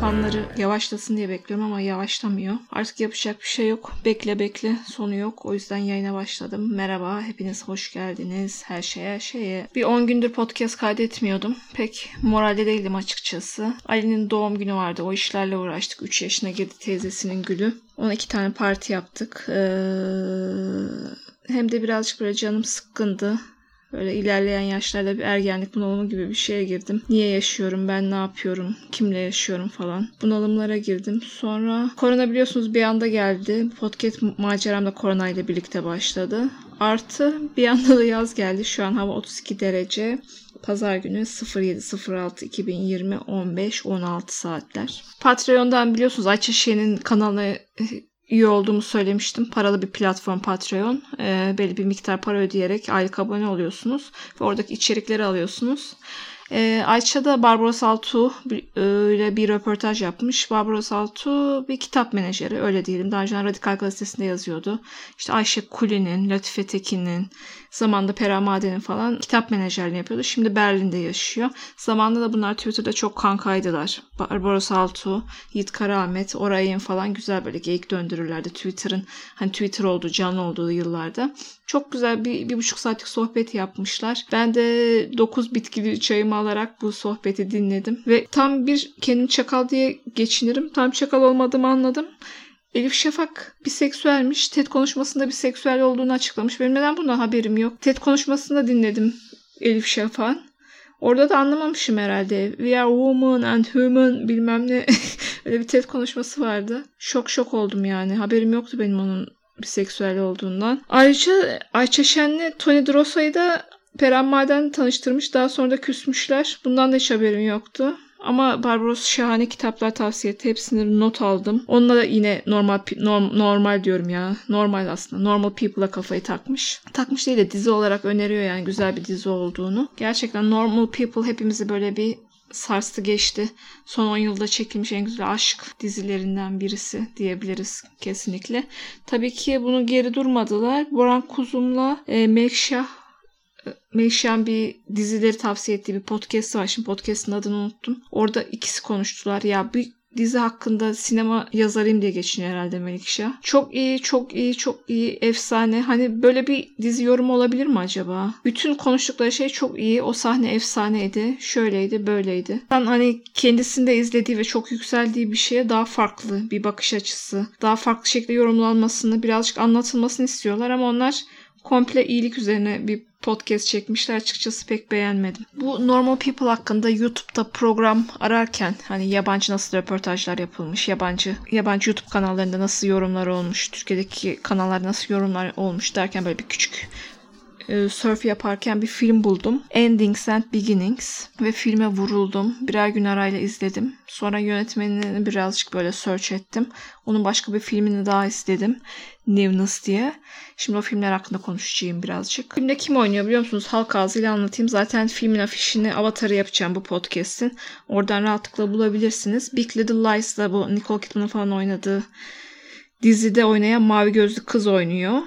fanları yavaşlasın diye bekliyorum ama yavaşlamıyor. Artık yapacak bir şey yok. Bekle bekle sonu yok. O yüzden yayına başladım. Merhaba hepiniz hoş geldiniz. Her şeye her şeye. Bir 10 gündür podcast kaydetmiyordum. Pek moralde değildim açıkçası. Ali'nin doğum günü vardı. O işlerle uğraştık. 3 yaşına girdi teyzesinin gülü. Ona iki tane parti yaptık. Ee, hem de birazcık böyle canım sıkkındı. Böyle ilerleyen yaşlarda bir ergenlik bunalımı gibi bir şeye girdim. Niye yaşıyorum, ben ne yapıyorum, kimle yaşıyorum falan. Bunalımlara girdim. Sonra korona biliyorsunuz bir anda geldi. Podcast maceram da korona ile birlikte başladı. Artı bir anda da yaz geldi. Şu an hava 32 derece. Pazar günü 07.06.2020 15-16 saatler. Patreon'dan biliyorsunuz Ayça Şen'in kanalına üye olduğumu söylemiştim. Paralı bir platform Patreon. E, belli bir miktar para ödeyerek aylık abone oluyorsunuz. Ve oradaki içerikleri alıyorsunuz. E, Ayça da Barbaros Altu ile bir röportaj yapmış. Barbaros Altu bir kitap menajeri öyle diyelim. Daha önce Radikal Gazetesi'nde yazıyordu. İşte Ayşe Kuli'nin, Latife Tekin'in, Zamanında Pera Maden'in falan kitap menajerliğini yapıyordu. Şimdi Berlin'de yaşıyor. Zamanında da bunlar Twitter'da çok kankaydılar. Barbaros Altu, Yiğit Karaahmet, Oray'ın falan güzel böyle geyik döndürürlerdi Twitter'ın. Hani Twitter olduğu, canlı olduğu yıllarda. Çok güzel bir, bir buçuk saatlik sohbet yapmışlar. Ben de 9 bitkili çayımı alarak bu sohbeti dinledim. Ve tam bir kendim çakal diye geçinirim. Tam çakal olmadığımı anladım. Elif Şafak biseksüelmiş. TED konuşmasında biseksüel olduğunu açıklamış. Benim neden bundan haberim yok. TED konuşmasında dinledim Elif Şafak'ın. Orada da anlamamışım herhalde. We are woman and human bilmem ne. Öyle bir TED konuşması vardı. Şok şok oldum yani. Haberim yoktu benim onun biseksüel olduğundan. Ayrıca Ayça Şen'le Tony Drosa'yı da Peren Maden tanıştırmış. Daha sonra da küsmüşler. Bundan da hiç haberim yoktu. Ama Barbaros şahane kitaplar tavsiye etti. Hepsini not aldım. Onunla da yine normal norm, normal diyorum ya. Normal aslında. Normal People'a kafayı takmış. Takmış değil de dizi olarak öneriyor yani güzel bir dizi olduğunu. Gerçekten Normal People hepimizi böyle bir sarstı geçti. Son 10 yılda çekilmiş en güzel aşk dizilerinden birisi diyebiliriz kesinlikle. Tabii ki bunu geri durmadılar. Boran Kuzum'la e, Melkşah Melişan bir dizileri tavsiye ettiği bir podcast var. Şimdi podcast'ın adını unuttum. Orada ikisi konuştular. Ya bir dizi hakkında sinema yazarıyım diye geçiniyor herhalde Melikşah. Çok iyi, çok iyi, çok iyi, efsane. Hani böyle bir dizi yorumu olabilir mi acaba? Bütün konuştukları şey çok iyi. O sahne efsaneydi. Şöyleydi, böyleydi. Ben hani kendisinde izlediği ve çok yükseldiği bir şeye daha farklı bir bakış açısı, daha farklı şekilde yorumlanmasını, birazcık anlatılmasını istiyorlar ama onlar komple iyilik üzerine bir podcast çekmişler. Açıkçası pek beğenmedim. Bu Normal People hakkında YouTube'da program ararken hani yabancı nasıl röportajlar yapılmış, yabancı yabancı YouTube kanallarında nasıl yorumlar olmuş, Türkiye'deki kanallarda nasıl yorumlar olmuş derken böyle bir küçük e, surf yaparken bir film buldum. Endings and Beginnings ve filme vuruldum. Birer gün arayla izledim. Sonra yönetmenini birazcık böyle search ettim. Onun başka bir filmini daha izledim. Newness diye. Şimdi o filmler hakkında konuşacağım birazcık. Filmde kim oynuyor biliyor musunuz? Halk ağzıyla anlatayım. Zaten filmin afişini, avatarı yapacağım bu podcast'in. Oradan rahatlıkla bulabilirsinies. Big Little Lies'da bu Nicole Kidman'ın falan oynadığı dizide oynayan mavi gözlü kız oynuyor.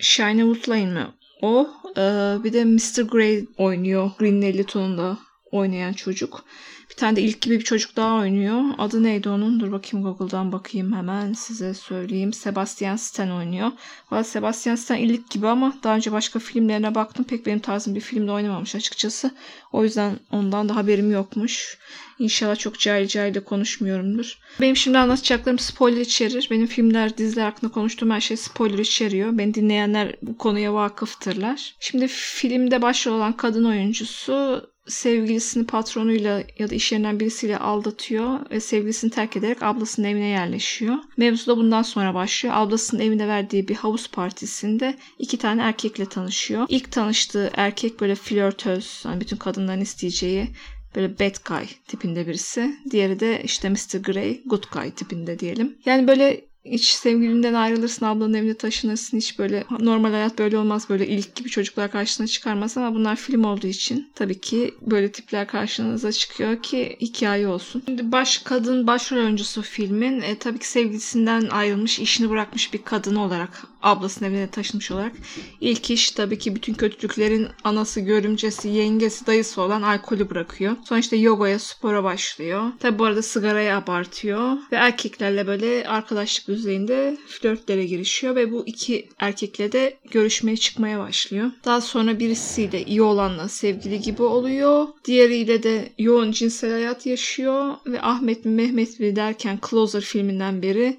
Shine Woodlane mi o. Ee, bir de Mr. Grey oynuyor. Green 50 tonunda oynayan çocuk. Bir tane de ilk gibi bir çocuk daha oynuyor. Adı neydi onun? Dur bakayım Google'dan bakayım hemen size söyleyeyim. Sebastian Stan oynuyor. Valla Sebastian Stan ilk gibi ama daha önce başka filmlerine baktım. Pek benim tarzım bir filmde oynamamış açıkçası. O yüzden ondan da haberim yokmuş. İnşallah çok cahil cahil de konuşmuyorumdur. Benim şimdi anlatacaklarım spoiler içerir. Benim filmler, diziler hakkında konuştuğum her şey spoiler içeriyor. Beni dinleyenler bu konuya vakıftırlar. Şimdi filmde başrol olan kadın oyuncusu sevgilisini patronuyla ya da iş yerinden birisiyle aldatıyor ve sevgilisini terk ederek ablasının evine yerleşiyor. Mevzu da bundan sonra başlıyor. Ablasının evinde verdiği bir havuz partisinde iki tane erkekle tanışıyor. İlk tanıştığı erkek böyle flörtöz, yani bütün kadınların isteyeceği böyle bad guy tipinde birisi. Diğeri de işte Mr. Grey, good guy tipinde diyelim. Yani böyle hiç sevgilinden ayrılırsın, ablanın evine taşınırsın. Hiç böyle normal hayat böyle olmaz. Böyle ilk gibi çocuklar karşına çıkarmaz ama bunlar film olduğu için tabii ki böyle tipler karşınıza çıkıyor ki hikaye olsun. Şimdi baş kadın başrol oyuncusu filmin e, tabii ki sevgilisinden ayrılmış, işini bırakmış bir kadın olarak ablasının evine taşınmış olarak. İlk iş tabii ki bütün kötülüklerin anası, görümcesi, yengesi, dayısı olan alkolü bırakıyor. Sonra işte yogaya, spora başlıyor. Tabii bu arada sigarayı abartıyor. Ve erkeklerle böyle arkadaşlık düzeyinde flörtlere girişiyor. Ve bu iki erkekle de görüşmeye çıkmaya başlıyor. Daha sonra birisiyle iyi olanla sevgili gibi oluyor. Diğeriyle de yoğun cinsel hayat yaşıyor. Ve Ahmet mi Mehmet mi derken Closer filminden beri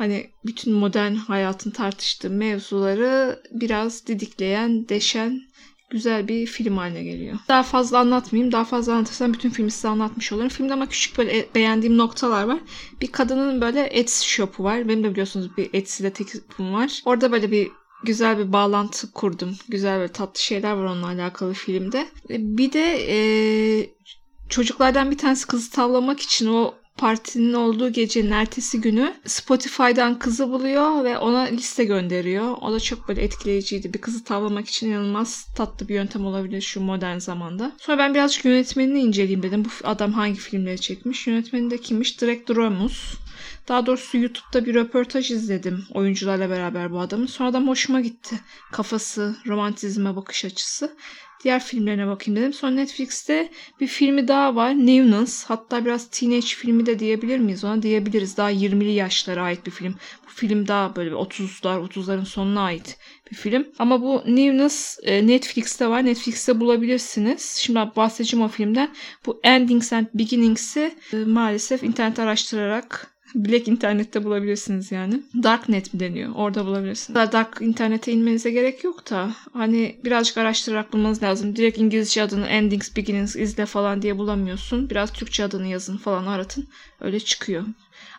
hani bütün modern hayatın tartıştığı mevzuları biraz didikleyen, deşen güzel bir film haline geliyor. Daha fazla anlatmayayım. Daha fazla anlatırsam bütün filmi size anlatmış olurum. Filmde ama küçük böyle beğendiğim noktalar var. Bir kadının böyle Etsy shop'u var. Benim de biliyorsunuz bir Etsy'de tekipim var. Orada böyle bir güzel bir bağlantı kurdum. Güzel ve tatlı şeyler var onunla alakalı filmde. Bir de e, çocuklardan bir tanesi kızı tavlamak için o partinin olduğu gecenin ertesi günü Spotify'dan kızı buluyor ve ona liste gönderiyor. O da çok böyle etkileyiciydi. Bir kızı tavlamak için inanılmaz tatlı bir yöntem olabilir şu modern zamanda. Sonra ben birazcık yönetmenini inceleyeyim dedim. Bu adam hangi filmleri çekmiş? Yönetmeni de kimmiş? Direkt Ramus. Daha doğrusu YouTube'da bir röportaj izledim oyuncularla beraber bu adamın. Sonradan hoşuma gitti. Kafası, romantizme bakış açısı diğer filmlerine bakayım dedim. Sonra Netflix'te bir filmi daha var. Newness. Hatta biraz teenage filmi de diyebilir miyiz ona? Diyebiliriz. Daha 20'li yaşlara ait bir film. Bu film daha böyle 30'lar, 30'ların sonuna ait bir film. Ama bu Newness e, Netflix'te var. Netflix'te bulabilirsiniz. Şimdi bahsedeceğim o filmden. Bu Endings and Beginnings'i e, maalesef internet araştırarak Black internette bulabilirsiniz yani. Darknet mi deniyor? Orada bulabilirsiniz. Dark internete inmenize gerek yok da hani birazcık araştırarak bulmanız lazım. Direkt İngilizce adını Endings Beginnings izle falan diye bulamıyorsun. Biraz Türkçe adını yazın falan aratın. Öyle çıkıyor.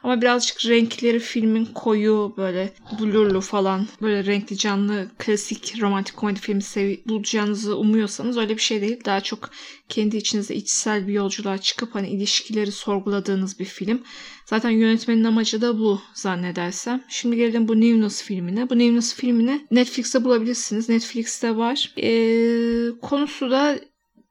Ama birazcık renkleri filmin koyu böyle blurlu falan böyle renkli canlı klasik romantik komedi filmi sev- bulacağınızı umuyorsanız öyle bir şey değil. Daha çok kendi içinizde içsel bir yolculuğa çıkıp hani ilişkileri sorguladığınız bir film. Zaten yönetmenin amacı da bu zannedersem. Şimdi gelelim bu Newness filmine. Bu Newness filmini Netflix'te bulabilirsiniz. Netflix'te var. Ee, konusu da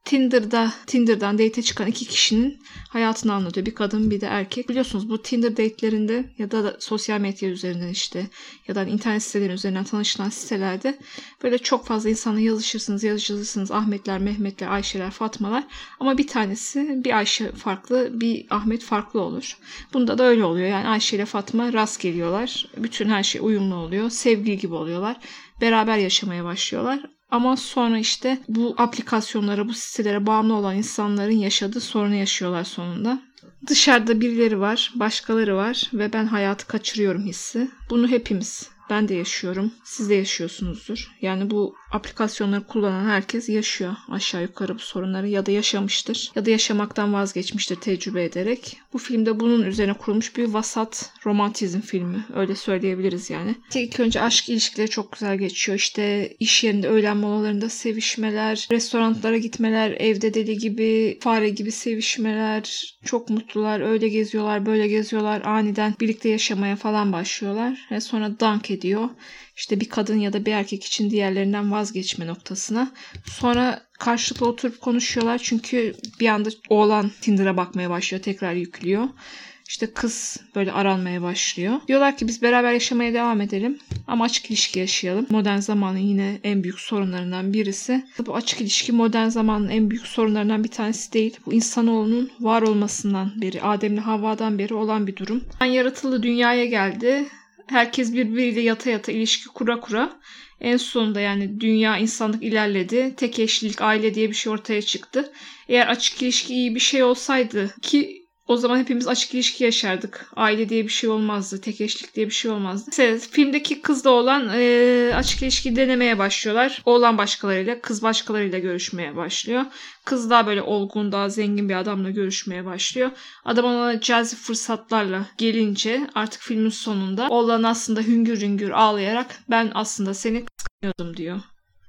Tinder'da Tinder'dan date çıkan iki kişinin hayatını anlatıyor. Bir kadın bir de erkek. Biliyorsunuz bu Tinder date'lerinde ya da, da sosyal medya üzerinden işte ya da internet siteleri üzerinden tanışılan sitelerde böyle çok fazla insanla yazışırsınız, yazışırsınız. Ahmetler, Mehmetler, Ayşeler, Fatmalar ama bir tanesi bir Ayşe farklı, bir Ahmet farklı olur. Bunda da öyle oluyor. Yani Ayşe ile Fatma rast geliyorlar. Bütün her şey uyumlu oluyor. Sevgili gibi oluyorlar. Beraber yaşamaya başlıyorlar. Ama sonra işte bu aplikasyonlara, bu sitelere bağımlı olan insanların yaşadığı sorunu yaşıyorlar sonunda. Dışarıda birileri var, başkaları var ve ben hayatı kaçırıyorum hissi. Bunu hepimiz ben de yaşıyorum. Siz de yaşıyorsunuzdur. Yani bu aplikasyonları kullanan herkes yaşıyor aşağı yukarı bu sorunları ya da yaşamıştır ya da yaşamaktan vazgeçmiştir tecrübe ederek. Bu filmde bunun üzerine kurulmuş bir vasat romantizm filmi. Öyle söyleyebiliriz yani. İlk önce aşk ilişkileri çok güzel geçiyor. İşte iş yerinde öğlen molalarında sevişmeler, restoranlara gitmeler, evde deli gibi, fare gibi sevişmeler. Çok mutlular. Öyle geziyorlar, böyle geziyorlar. Aniden birlikte yaşamaya falan başlıyorlar. Ve sonra dank ediyor. İşte bir kadın ya da bir erkek için diğerlerinden vazgeçme noktasına. Sonra karşılıklı oturup konuşuyorlar çünkü bir anda oğlan Tinder'a bakmaya başlıyor, tekrar yüklüyor. İşte kız böyle aranmaya başlıyor. Diyorlar ki biz beraber yaşamaya devam edelim ama açık ilişki yaşayalım. Modern zamanın yine en büyük sorunlarından birisi. Bu açık ilişki modern zamanın en büyük sorunlarından bir tanesi değil. Bu insanoğlunun var olmasından beri, Adem'le Havva'dan beri olan bir durum. Yaratıldı dünyaya geldi herkes birbiriyle yata yata ilişki kura kura en sonunda yani dünya insanlık ilerledi. Tek eşlilik aile diye bir şey ortaya çıktı. Eğer açık ilişki iyi bir şey olsaydı ki o zaman hepimiz açık ilişki yaşardık. Aile diye bir şey olmazdı. Tek eşlik diye bir şey olmazdı. İşte filmdeki kızla olan e, açık ilişki denemeye başlıyorlar. Oğlan başkalarıyla, kız başkalarıyla görüşmeye başlıyor. Kız daha böyle olgun, daha zengin bir adamla görüşmeye başlıyor. Adam ona cazip fırsatlarla gelince artık filmin sonunda oğlan aslında hüngür hüngür ağlayarak ben aslında seni kıskanıyordum diyor.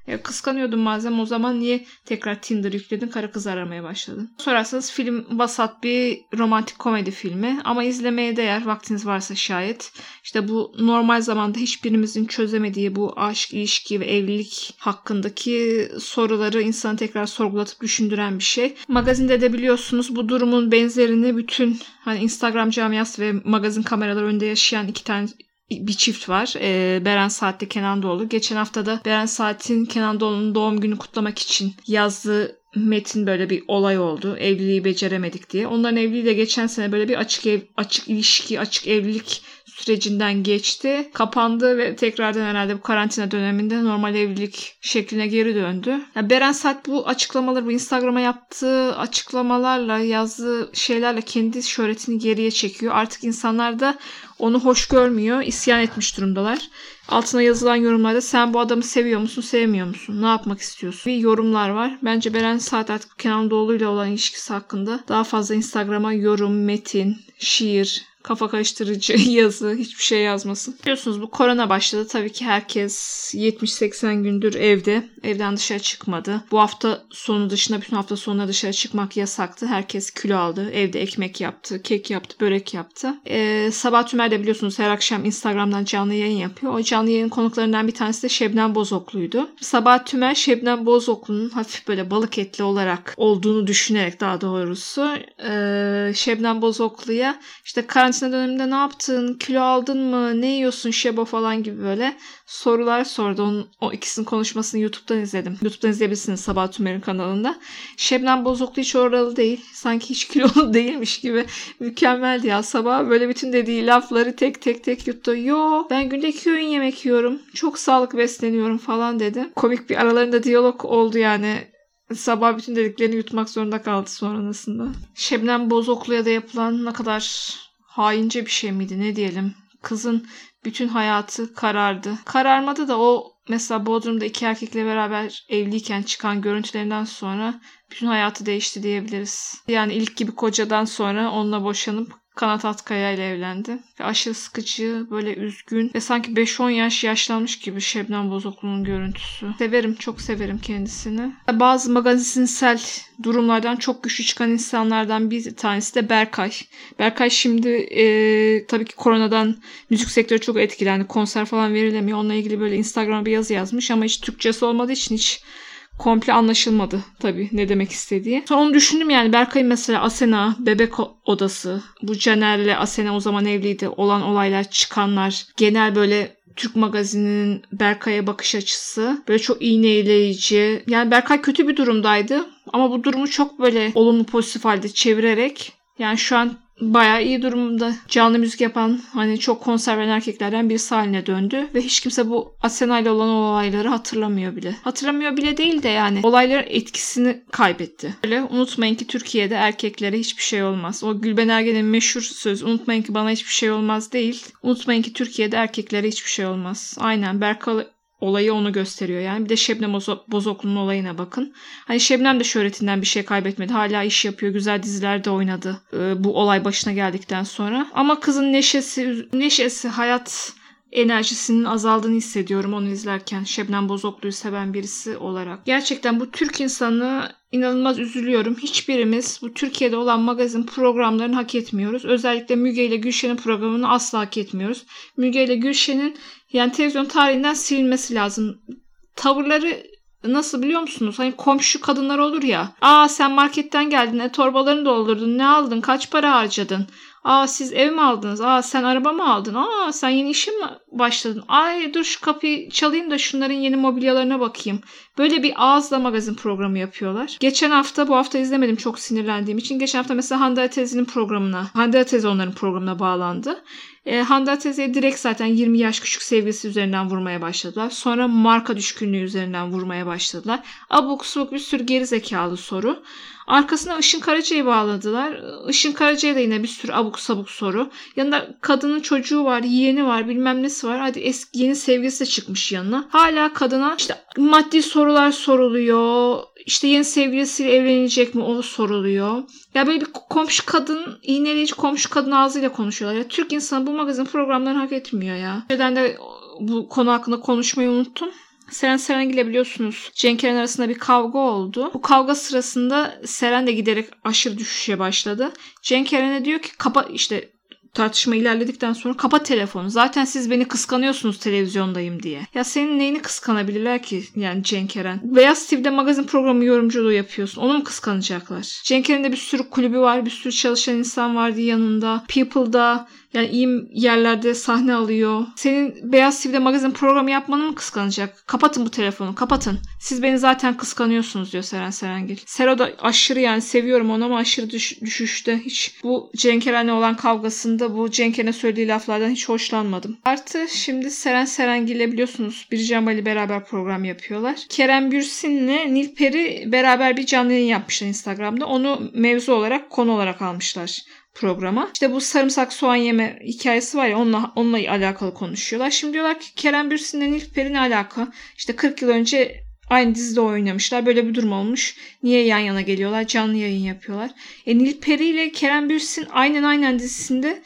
Ya kıskanıyordum malzem o zaman niye tekrar Tinder yükledin kara kız aramaya başladın? Sorarsanız film vasat bir romantik komedi filmi ama izlemeye değer vaktiniz varsa şayet. İşte bu normal zamanda hiçbirimizin çözemediği bu aşk, ilişki ve evlilik hakkındaki soruları insanı tekrar sorgulatıp düşündüren bir şey. Magazinde de biliyorsunuz bu durumun benzerini bütün hani Instagram camiası ve magazin kameralar önünde yaşayan iki tane bir çift var. Ee, Beren Saat'te Kenan Doğulu. Geçen hafta da Beren Saat'in Kenan Doğulu'nun doğum günü kutlamak için yazdığı metin böyle bir olay oldu. Evliliği beceremedik diye. Onların evliliği de geçen sene böyle bir açık ev, açık ilişki, açık evlilik sürecinden geçti. Kapandı ve tekrardan herhalde bu karantina döneminde normal evlilik şekline geri döndü. Yani Beren Saat bu açıklamaları, bu Instagram'a yaptığı açıklamalarla, yazdığı şeylerle kendi şöhretini geriye çekiyor. Artık insanlar da onu hoş görmüyor. isyan etmiş durumdalar. Altına yazılan yorumlarda sen bu adamı seviyor musun, sevmiyor musun? Ne yapmak istiyorsun? Bir yorumlar var. Bence Beren Saat artık Kenan Doğulu ile olan ilişkisi hakkında daha fazla Instagram'a yorum, metin, şiir, kafa karıştırıcı yazı hiçbir şey yazmasın. Biliyorsunuz bu korona başladı. Tabii ki herkes 70-80 gündür evde. Evden dışarı çıkmadı. Bu hafta sonu dışında bütün hafta sonuna dışarı çıkmak yasaktı. Herkes kilo aldı. Evde ekmek yaptı, kek yaptı, börek yaptı. Ee, Sabah Tümer de biliyorsunuz her akşam Instagram'dan canlı yayın yapıyor. O canlı yayın konuklarından bir tanesi de Şebnem Bozoklu'ydu. Sabah Tümer Şebnem Bozoklu'nun hafif böyle balık etli olarak olduğunu düşünerek daha doğrusu e, Şebnem Bozoklu'ya işte karantina döneminde ne yaptın, kilo aldın mı, ne yiyorsun Şebo falan gibi böyle sorular sordu. Onun, o ikisinin konuşmasını YouTube'dan izledim. YouTube'dan izleyebilirsiniz Sabah Tümer'in kanalında. Şebnem Bozoklu hiç oralı değil. Sanki hiç kilolu değilmiş gibi. Mükemmeldi ya. Sabah böyle bütün dediği lafları tek tek tek yuttu. Yo ben günde iki öğün yemek yiyorum. Çok sağlık besleniyorum falan dedi. Komik bir aralarında diyalog oldu yani. Sabah bütün dediklerini yutmak zorunda kaldı sonrasında. Şebnem Bozoklu'ya da yapılan ne kadar haince bir şey miydi ne diyelim. Kızın bütün hayatı karardı. Kararmadı da o mesela Bodrum'da iki erkekle beraber evliyken çıkan görüntülerinden sonra bütün hayatı değişti diyebiliriz. Yani ilk gibi kocadan sonra onunla boşanıp Kanat Atkaya ile evlendi. Ve aşırı sıkıcı, böyle üzgün ve sanki 5-10 yaş yaşlanmış gibi Şebnem Bozoklu'nun görüntüsü. Severim, çok severim kendisini. Bazı magazinsel durumlardan çok güçlü çıkan insanlardan bir tanesi de Berkay. Berkay şimdi e, tabii ki koronadan müzik sektörü çok etkilendi. Konser falan verilemiyor. Onunla ilgili böyle Instagram'a bir yazı yazmış ama hiç Türkçesi olmadığı için hiç komple anlaşılmadı tabii ne demek istediği. Sonra onu düşündüm yani Berkay'ın mesela Asena, bebek odası, bu Caner'le Asena o zaman evliydi olan olaylar çıkanlar, genel böyle Türk magazininin Berkay'a bakış açısı böyle çok iğneleyici. Yani Berkay kötü bir durumdaydı ama bu durumu çok böyle olumlu pozitif halde çevirerek yani şu an bayağı iyi durumda. Canlı müzik yapan hani çok konser veren erkeklerden birisi haline döndü. Ve hiç kimse bu Asena ile olan olayları hatırlamıyor bile. Hatırlamıyor bile değil de yani olayların etkisini kaybetti. Öyle unutmayın ki Türkiye'de erkeklere hiçbir şey olmaz. O Gülben Ergen'in meşhur söz unutmayın ki bana hiçbir şey olmaz değil. Unutmayın ki Türkiye'de erkeklere hiçbir şey olmaz. Aynen Berkay olayı onu gösteriyor yani. Bir de Şebnem Bozoklu'nun olayına bakın. Hani Şebnem de şöhretinden bir şey kaybetmedi. Hala iş yapıyor. Güzel dizilerde oynadı. Ee, bu olay başına geldikten sonra. Ama kızın neşesi, neşesi, hayat enerjisinin azaldığını hissediyorum onu izlerken. Şebnem Bozoklu'yu seven birisi olarak. Gerçekten bu Türk insanı inanılmaz üzülüyorum. Hiçbirimiz bu Türkiye'de olan magazin programlarını hak etmiyoruz. Özellikle Müge ile Gülşen'in programını asla hak etmiyoruz. Müge ile Gülşen'in yani televizyon tarihinden silinmesi lazım. Tavırları nasıl biliyor musunuz? Hani komşu kadınlar olur ya. Aa sen marketten geldin, e, torbalarını doldurdun, ne aldın, kaç para harcadın? Aa siz ev mi aldınız? Aa sen araba mı aldın? Aa sen yeni işe mi başladın? Ay dur şu kapıyı çalayım da şunların yeni mobilyalarına bakayım. Böyle bir ağızla magazin programı yapıyorlar. Geçen hafta bu hafta izlemedim çok sinirlendiğim için. Geçen hafta mesela Hande Atez'in programına, Hande Atez onların programına bağlandı. E, Hande Atez'e direkt zaten 20 yaş küçük sevgilisi üzerinden vurmaya başladılar. Sonra marka düşkünlüğü üzerinden vurmaya başladılar. Abuk subuk bir sürü geri zekalı soru. Arkasına Işın Karaca'yı bağladılar. Işın Karaca'ya da yine bir sürü abuk sabuk soru. Yanında kadının çocuğu var, yeğeni var, bilmem nesi var. Hadi eski yeni sevgilisi de çıkmış yanına. Hala kadına işte maddi sorular soruluyor. İşte yeni sevgilisiyle evlenecek mi o soruluyor. Ya böyle bir komşu kadın, iğneleyici komşu kadın ağzıyla konuşuyorlar. Ya Türk insanı bu magazin programlarını hak etmiyor ya. Neden de bu konu hakkında konuşmayı unuttum. Seren Serengil ile biliyorsunuz Cenk Eren arasında bir kavga oldu. Bu kavga sırasında Seren de giderek aşırı düşüşe başladı. Cenk Eren'e diyor ki kapa işte tartışma ilerledikten sonra kapa telefonu. Zaten siz beni kıskanıyorsunuz televizyondayım diye. Ya senin neyini kıskanabilirler ki yani Cenk Eren? Beyaz TV'de magazin programı yorumculuğu yapıyorsun. Onu mu kıskanacaklar? Cenk Eren'de bir sürü kulübü var. Bir sürü çalışan insan vardı yanında. People'da Yani iyi yerlerde sahne alıyor. Senin Beyaz TV'de magazin programı yapmanı mı kıskanacak? Kapatın bu telefonu kapatın. Siz beni zaten kıskanıyorsunuz diyor Seren Serengil. Sero da aşırı yani seviyorum onu ama aşırı düş, düşüşte. Hiç bu Cenk Eren'le olan kavgasında bu Cenk Eren'e söylediği laflardan hiç hoşlanmadım. Artı şimdi Seren Serengil ile biliyorsunuz Bircan Ali beraber program yapıyorlar. Kerem Bürsin'le Nilperi beraber bir canlı yayın yapmışlar Instagram'da. Onu mevzu olarak konu olarak almışlar programa. İşte bu sarımsak soğan yeme hikayesi var ya onunla, onunla alakalı konuşuyorlar. Şimdi diyorlar ki Kerem Bürsin'le Nilperi ne alaka? İşte 40 yıl önce aynı dizide oynamışlar. Böyle bir durum olmuş. Niye yan yana geliyorlar? Canlı yayın yapıyorlar. E Nilperi ile Kerem Bürsin aynen aynen dizisinde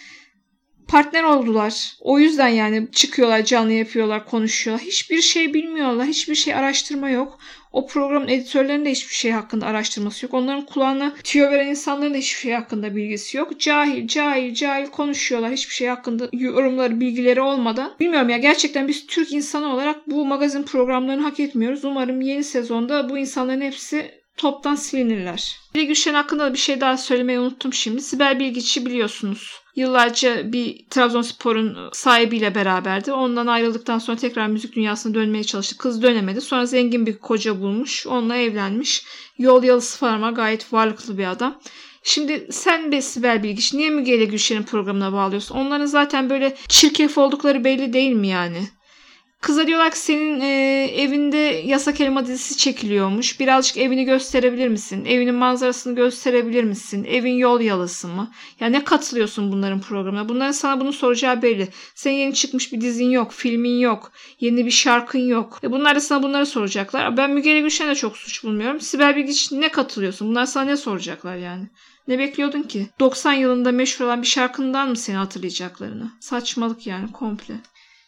partner oldular. O yüzden yani çıkıyorlar, canlı yapıyorlar, konuşuyorlar. Hiçbir şey bilmiyorlar. Hiçbir şey araştırma yok. O programın editörlerinin de hiçbir şey hakkında araştırması yok. Onların kulağına tüyo veren insanların da hiçbir şey hakkında bilgisi yok. Cahil, cahil, cahil konuşuyorlar. Hiçbir şey hakkında yorumları, bilgileri olmadan. Bilmiyorum ya gerçekten biz Türk insanı olarak bu magazin programlarını hak etmiyoruz. Umarım yeni sezonda bu insanların hepsi toptan silinirler. Bilgi Gülşen hakkında da bir şey daha söylemeyi unuttum şimdi. Sibel Bilgiç'i biliyorsunuz. Yıllarca bir Trabzonspor'un sahibiyle beraberdi. Ondan ayrıldıktan sonra tekrar müzik dünyasına dönmeye çalıştı. Kız dönemedi. Sonra zengin bir koca bulmuş. Onunla evlenmiş. Yol yalısı farma gayet varlıklı bir adam. Şimdi sen be Sibel Bilgiç niye Müge ile Gülşen'in programına bağlıyorsun? Onların zaten böyle çirkef oldukları belli değil mi yani? Kıza diyorlar ki senin e, evinde yasak elma dizisi çekiliyormuş. Birazcık evini gösterebilir misin? Evinin manzarasını gösterebilir misin? Evin yol yalısı mı? Ya ne katılıyorsun bunların programına? Bunların sana bunu soracağı belli. Senin yeni çıkmış bir dizin yok, filmin yok, yeni bir şarkın yok. E bunlar da sana bunları soracaklar. Ben Müge Gülşen'e çok suç bulmuyorum. Sibel Bilgiç ne katılıyorsun? Bunlar sana ne soracaklar yani? Ne bekliyordun ki? 90 yılında meşhur olan bir şarkından mı seni hatırlayacaklarını? Saçmalık yani komple.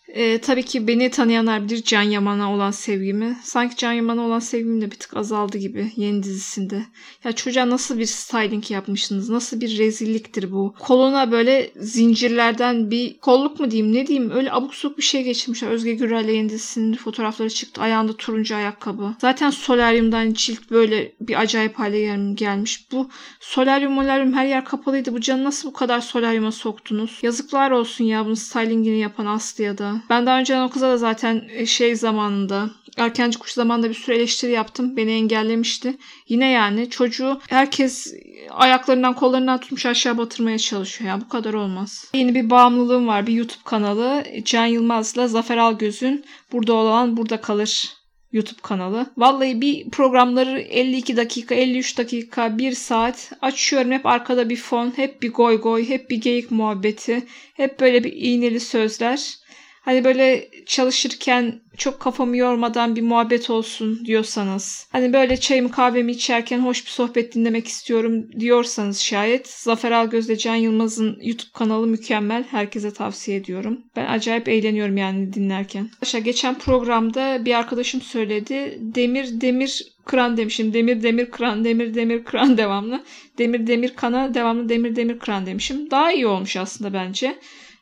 Ee, tabii ki beni tanıyanlar bilir Can Yaman'a olan sevgimi. Sanki Can Yaman'a olan sevgim de bir tık azaldı gibi yeni dizisinde. Ya çocuğa nasıl bir styling yapmışsınız? Nasıl bir rezilliktir bu? Koluna böyle zincirlerden bir kolluk mu diyeyim ne diyeyim öyle abuk subuk bir şey geçirmişler. Özge Gürel'le yeni dizisinin fotoğrafları çıktı. Ayağında turuncu ayakkabı. Zaten solaryumdan cilt böyle bir acayip hale gel- gelmiş. Bu solaryum molaryum her yer kapalıydı. Bu canı nasıl bu kadar solaryuma soktunuz? Yazıklar olsun ya bunun stylingini yapan Aslı'ya da. Ben daha önce o kıza da zaten e, şey zamanında erkenci kuş zamanında bir sürü eleştiri yaptım. Beni engellemişti. Yine yani çocuğu herkes ayaklarından kollarından tutmuş aşağı batırmaya çalışıyor. Ya bu kadar olmaz. Yeni bir bağımlılığım var. Bir YouTube kanalı. Can Yılmaz'la Zafer Algöz'ün Burada olan burada kalır YouTube kanalı. Vallahi bir programları 52 dakika, 53 dakika, 1 saat açıyorum. Hep arkada bir fon, hep bir goy goy, hep bir geyik muhabbeti, hep böyle bir iğneli sözler. Hani böyle çalışırken çok kafamı yormadan bir muhabbet olsun diyorsanız. Hani böyle çayımı kahvemi içerken hoş bir sohbet dinlemek istiyorum diyorsanız şayet. Zafer Algöz'le Can Yılmaz'ın YouTube kanalı mükemmel. Herkese tavsiye ediyorum. Ben acayip eğleniyorum yani dinlerken. Arkadaşlar geçen programda bir arkadaşım söyledi. Demir demir kıran demişim. Demir demir kıran, demir demir kıran devamlı. Demir demir kana devamlı demir demir kıran demişim. Daha iyi olmuş aslında bence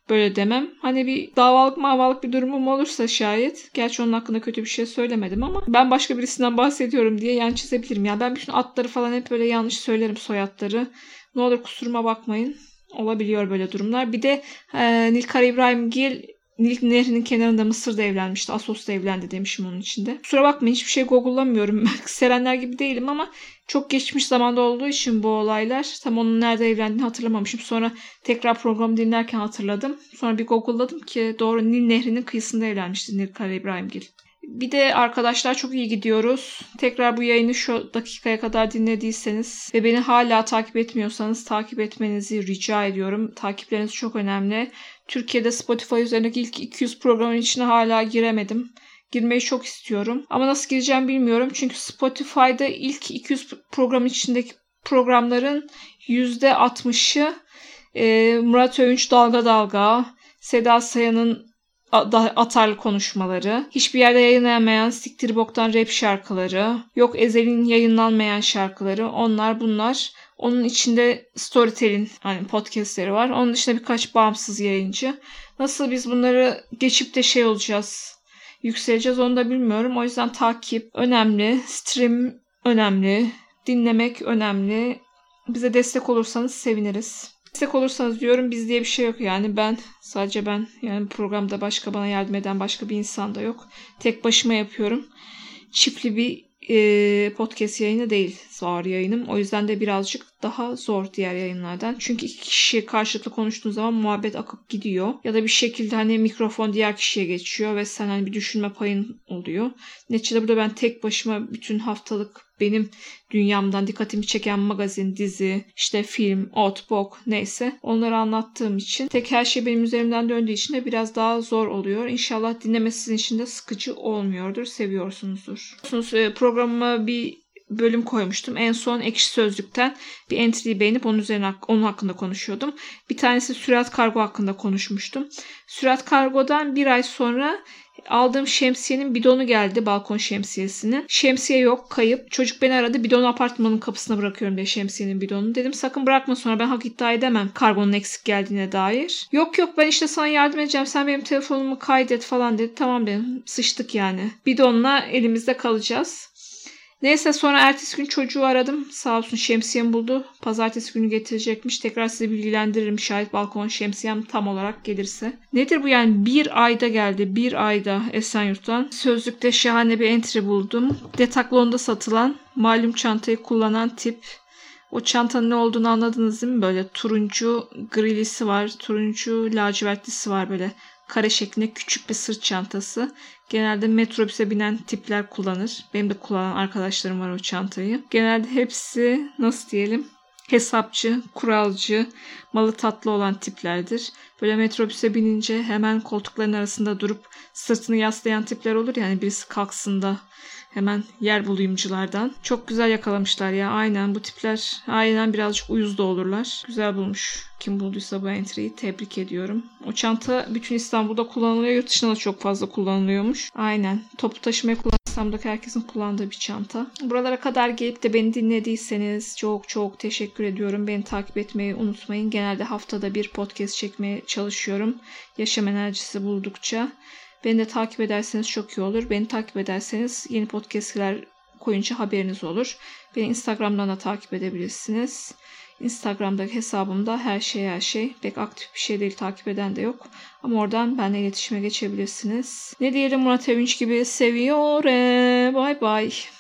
böyle demem. Hani bir davalık mavalık bir durumum olursa şayet. Gerçi onun hakkında kötü bir şey söylemedim ama ben başka birisinden bahsediyorum diye yan çizebilirim. Yani ben bütün atları falan hep böyle yanlış söylerim soyadları. Ne olur kusuruma bakmayın. Olabiliyor böyle durumlar. Bir de e, Nilkar İbrahim Gil Nil Nehri'nin kenarında Mısır'da evlenmişti. Asos'ta evlendi demişim onun içinde. Kusura bakmayın hiçbir şey google'lamıyorum. Serenler gibi değilim ama çok geçmiş zamanda olduğu için bu olaylar. Tam onun nerede evlendiğini hatırlamamışım. Sonra tekrar programı dinlerken hatırladım. Sonra bir google'ladım ki doğru Nil Nehri'nin kıyısında evlenmişti Nil Kara İbrahimgil. Bir de arkadaşlar çok iyi gidiyoruz. Tekrar bu yayını şu dakikaya kadar dinlediyseniz ve beni hala takip etmiyorsanız takip etmenizi rica ediyorum. Takipleriniz çok önemli. Türkiye'de Spotify üzerindeki ilk 200 programın içine hala giremedim. Girmeyi çok istiyorum. Ama nasıl gireceğim bilmiyorum. Çünkü Spotify'da ilk 200 programın içindeki programların %60'ı e, Murat Övünç Dalga Dalga, Seda Sayan'ın atarlı konuşmaları, hiçbir yerde yayınlanmayan siktir boktan rap şarkıları, yok Ezel'in yayınlanmayan şarkıları, onlar bunlar. Onun içinde Storytel'in hani podcastleri var. Onun dışında birkaç bağımsız yayıncı. Nasıl biz bunları geçip de şey olacağız, yükseleceğiz onu da bilmiyorum. O yüzden takip önemli, stream önemli, dinlemek önemli. Bize destek olursanız seviniriz. Destek olursanız diyorum biz diye bir şey yok yani ben sadece ben yani programda başka bana yardım eden başka bir insan da yok. Tek başıma yapıyorum. Çiftli bir e, podcast yayını değil zor yayınım. O yüzden de birazcık daha zor diğer yayınlardan. Çünkü iki kişi karşılıklı konuştuğun zaman muhabbet akıp gidiyor. Ya da bir şekilde hani mikrofon diğer kişiye geçiyor ve sen hani bir düşünme payın oluyor. Neticede burada ben tek başıma bütün haftalık benim dünyamdan dikkatimi çeken magazin, dizi, işte film, ot, neyse onları anlattığım için tek her şey benim üzerimden döndüğü için de biraz daha zor oluyor. İnşallah dinlemesi sizin için de sıkıcı olmuyordur, seviyorsunuzdur. E, programıma bir bölüm koymuştum. En son Ekşi Sözlük'ten bir entry'yi beğenip onun üzerine onun hakkında konuşuyordum. Bir tanesi Sürat Kargo hakkında konuşmuştum. Sürat Kargo'dan bir ay sonra aldığım şemsiyenin bidonu geldi balkon şemsiyesinin. Şemsiye yok kayıp. Çocuk beni aradı bidonu apartmanın kapısına bırakıyorum diye şemsiyenin bidonunu. Dedim sakın bırakma sonra ben hak iddia edemem kargonun eksik geldiğine dair. Yok yok ben işte sana yardım edeceğim sen benim telefonumu kaydet falan dedi. Tamam dedim sıçtık yani. Bidonla elimizde kalacağız. Neyse sonra ertesi gün çocuğu aradım. Sağ olsun şemsiyem buldu. Pazartesi günü getirecekmiş. Tekrar sizi bilgilendiririm şayet balkon şemsiyem tam olarak gelirse. Nedir bu yani? Bir ayda geldi. Bir ayda Esenyurt'tan. Sözlükte şahane bir entry buldum. Detaklon'da satılan malum çantayı kullanan tip o çantanın ne olduğunu anladınız değil mi? Böyle turuncu grilisi var. Turuncu lacivertlisi var böyle kare şeklinde küçük bir sırt çantası. Genelde metrobüse binen tipler kullanır. Benim de kullanan arkadaşlarım var o çantayı. Genelde hepsi nasıl diyelim hesapçı, kuralcı, malı tatlı olan tiplerdir. Böyle metrobüse binince hemen koltukların arasında durup sırtını yaslayan tipler olur yani birisi kalksın da Hemen yer bulayımcılardan. Çok güzel yakalamışlar ya. Aynen bu tipler aynen birazcık uyuz da olurlar. Güzel bulmuş. Kim bulduysa bu entry'yi tebrik ediyorum. O çanta bütün İstanbul'da kullanılıyor. Yurt dışında da çok fazla kullanılıyormuş. Aynen. Topu taşımaya kullan İstanbul'daki herkesin kullandığı bir çanta. Buralara kadar gelip de beni dinlediyseniz çok çok teşekkür ediyorum. Beni takip etmeyi unutmayın. Genelde haftada bir podcast çekmeye çalışıyorum. Yaşam enerjisi buldukça. Beni de takip ederseniz çok iyi olur. Beni takip ederseniz yeni podcastler koyunca haberiniz olur. Beni Instagram'dan da takip edebilirsiniz. Instagram'daki hesabımda her şey her şey. Pek aktif bir şey değil takip eden de yok. Ama oradan benimle iletişime geçebilirsiniz. Ne diyelim Murat Övünç gibi seviyor. Bye bye.